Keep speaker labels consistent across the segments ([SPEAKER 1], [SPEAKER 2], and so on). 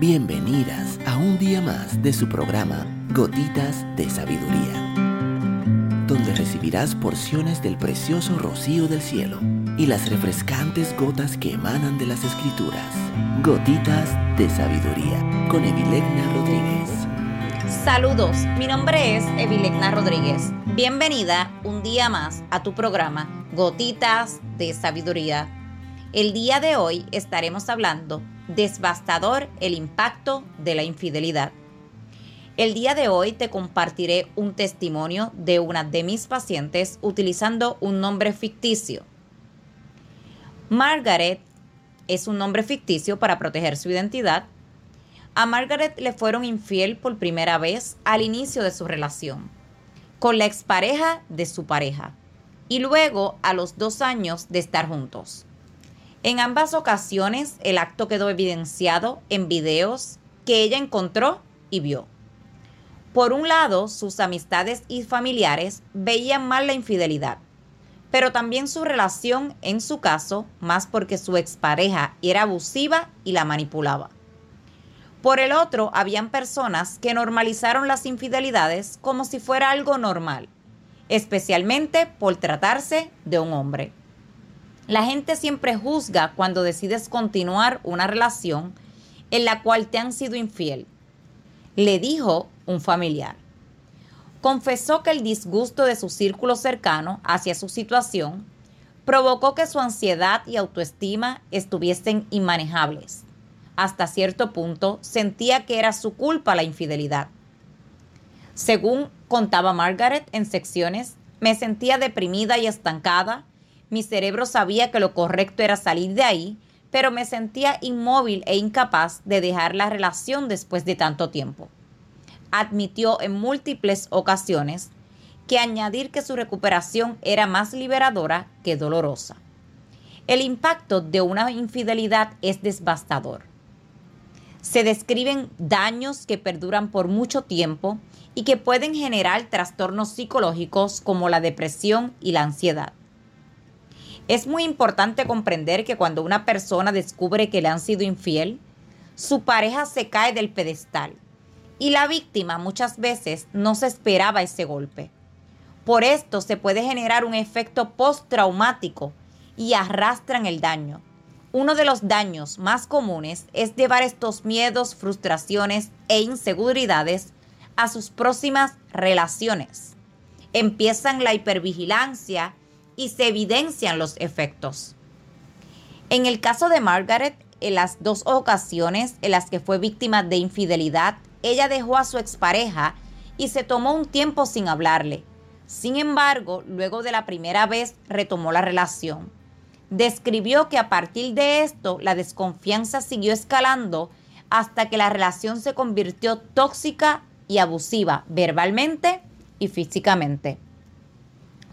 [SPEAKER 1] Bienvenidas a un día más de su programa Gotitas de Sabiduría, donde recibirás porciones del precioso rocío del cielo y las refrescantes gotas que emanan de las escrituras. Gotitas de Sabiduría con Evilegna Rodríguez.
[SPEAKER 2] Saludos, mi nombre es Evilegna Rodríguez. Bienvenida un día más a tu programa Gotitas de Sabiduría. El día de hoy estaremos hablando Desbastador el impacto de la infidelidad. El día de hoy te compartiré un testimonio de una de mis pacientes utilizando un nombre ficticio. Margaret es un nombre ficticio para proteger su identidad. A Margaret le fueron infiel por primera vez al inicio de su relación, con la expareja de su pareja, y luego a los dos años de estar juntos. En ambas ocasiones el acto quedó evidenciado en videos que ella encontró y vio. Por un lado, sus amistades y familiares veían mal la infidelidad, pero también su relación, en su caso, más porque su expareja era abusiva y la manipulaba. Por el otro, habían personas que normalizaron las infidelidades como si fuera algo normal, especialmente por tratarse de un hombre. La gente siempre juzga cuando decides continuar una relación en la cual te han sido infiel, le dijo un familiar. Confesó que el disgusto de su círculo cercano hacia su situación provocó que su ansiedad y autoestima estuviesen inmanejables. Hasta cierto punto sentía que era su culpa la infidelidad. Según contaba Margaret en secciones, me sentía deprimida y estancada mi cerebro sabía que lo correcto era salir de ahí, pero me sentía inmóvil e incapaz de dejar la relación después de tanto tiempo. Admitió en múltiples ocasiones que añadir que su recuperación era más liberadora que dolorosa. El impacto de una infidelidad es devastador. Se describen daños que perduran por mucho tiempo y que pueden generar trastornos psicológicos como la depresión y la ansiedad. Es muy importante comprender que cuando una persona descubre que le han sido infiel, su pareja se cae del pedestal y la víctima muchas veces no se esperaba ese golpe. Por esto se puede generar un efecto postraumático y arrastran el daño. Uno de los daños más comunes es llevar estos miedos, frustraciones e inseguridades a sus próximas relaciones. Empiezan la hipervigilancia, y se evidencian los efectos. En el caso de Margaret, en las dos ocasiones en las que fue víctima de infidelidad, ella dejó a su expareja y se tomó un tiempo sin hablarle. Sin embargo, luego de la primera vez retomó la relación. Describió que a partir de esto la desconfianza siguió escalando hasta que la relación se convirtió tóxica y abusiva verbalmente y físicamente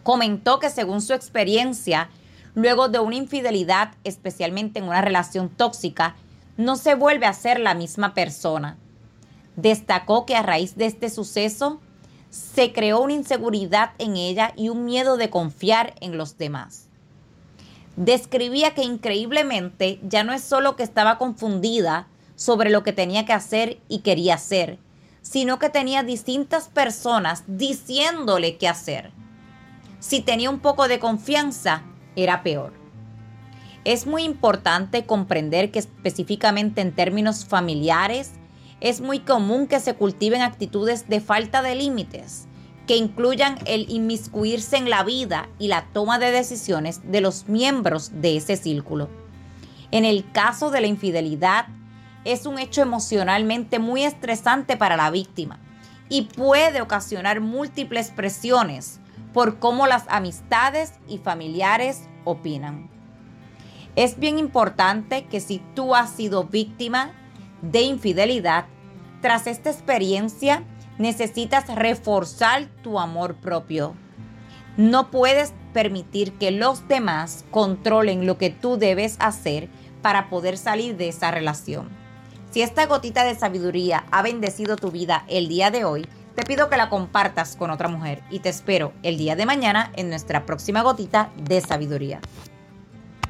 [SPEAKER 2] comentó que según su experiencia, luego de una infidelidad, especialmente en una relación tóxica, no se vuelve a ser la misma persona. Destacó que a raíz de este suceso se creó una inseguridad en ella y un miedo de confiar en los demás. Describía que increíblemente ya no es solo que estaba confundida sobre lo que tenía que hacer y quería hacer, sino que tenía distintas personas diciéndole qué hacer si tenía un poco de confianza, era peor. Es muy importante comprender que específicamente en términos familiares, es muy común que se cultiven actitudes de falta de límites, que incluyan el inmiscuirse en la vida y la toma de decisiones de los miembros de ese círculo. En el caso de la infidelidad, es un hecho emocionalmente muy estresante para la víctima y puede ocasionar múltiples presiones, por cómo las amistades y familiares opinan. Es bien importante que si tú has sido víctima de infidelidad, tras esta experiencia necesitas reforzar tu amor propio. No puedes permitir que los demás controlen lo que tú debes hacer para poder salir de esa relación. Si esta gotita de sabiduría ha bendecido tu vida el día de hoy, te pido que la compartas con otra mujer y te espero el día de mañana en nuestra próxima gotita de sabiduría.